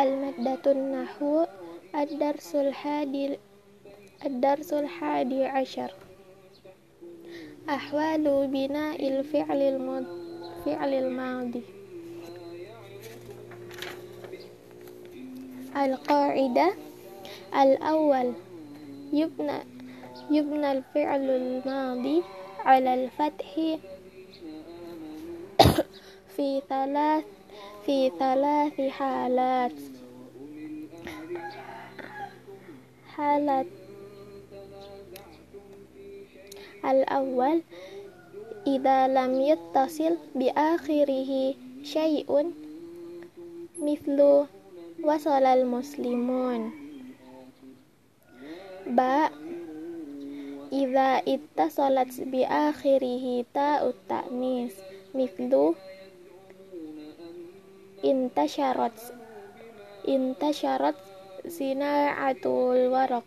المادة النحو الدرس الحادي الدرس الحادي عشر. أحوال بناء الفعل الفعل الماضي. القاعدة الأول يبنى يبنى الفعل الماضي على الفتح في ثلاث في ثلاث حالات. حالة الأول إذا لم يتصل بآخره شيء مثل وصل المسلمون. باء إذا اتصلت بآخره تاء التأنيث مثل انتشرت صناعة الورق.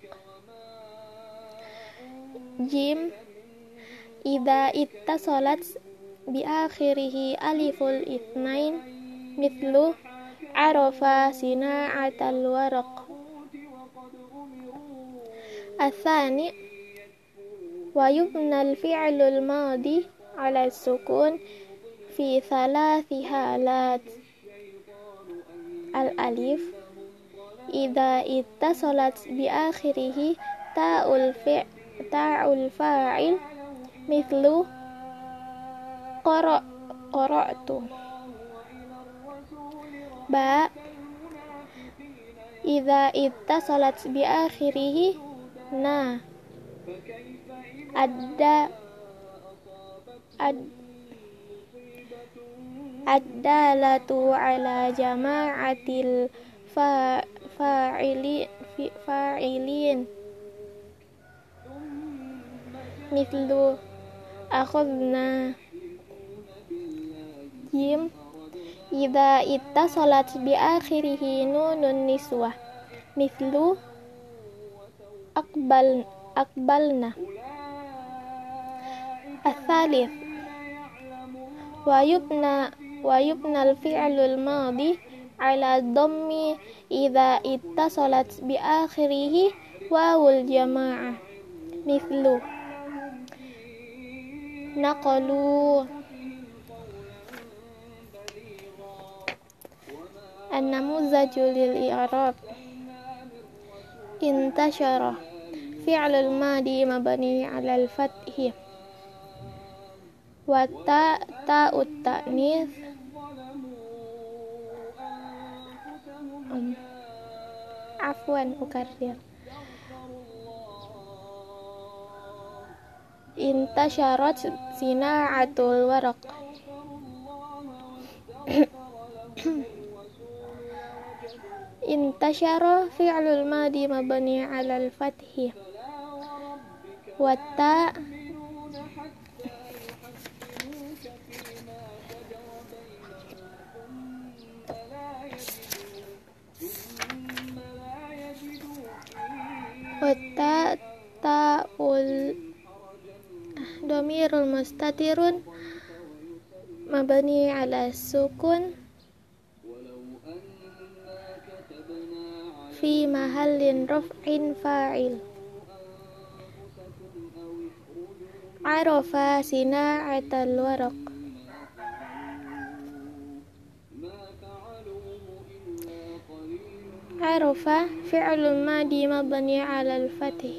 جيم إذا اتصلت بآخره ألف الاثنين مثله عرف صناعة الورق. الثاني ويبنى الفعل الماضي على السكون في ثلاث حالات. al-alif Ida ita solat bi akhirih ta'ul fi' ta'ul fa'il mithlu qara qara'tu. Ba Ida ita solat bi akhirih na. Ada ad ad-dalatu ala jama'atil fa fa'ili fa'ilin mithlu akhadna jim Ida ita salat bi akhirihi nunun niswa. mithlu akbal akbalna asalif wa ويبنى الفعل الماضي على الضم إذا اتصلت بآخره. واو الجماعة. مثل. نقلوا النموذج للإعراب. انتشر. فعل الماضي مبني على الفتح. والتاء تاء التأنيث. عفوا أكرر انتشرت صناعة الورق انتشر فعل الماضي مبني على الفتح والتاء wata ta'ul. Domirul mustatirun. Mabani ala sukun. Fi mahalin ruf'in fa'il. Arafa sina'atal waraq. عرف فعل الماضي مبني على الفتح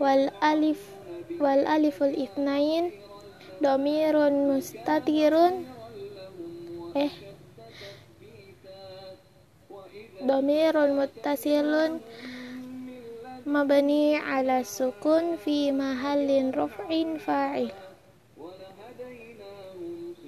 والألف والألف الاثنين ضمير مستتر eh ضمير متصل مبني على السكون في محل رفع فاعل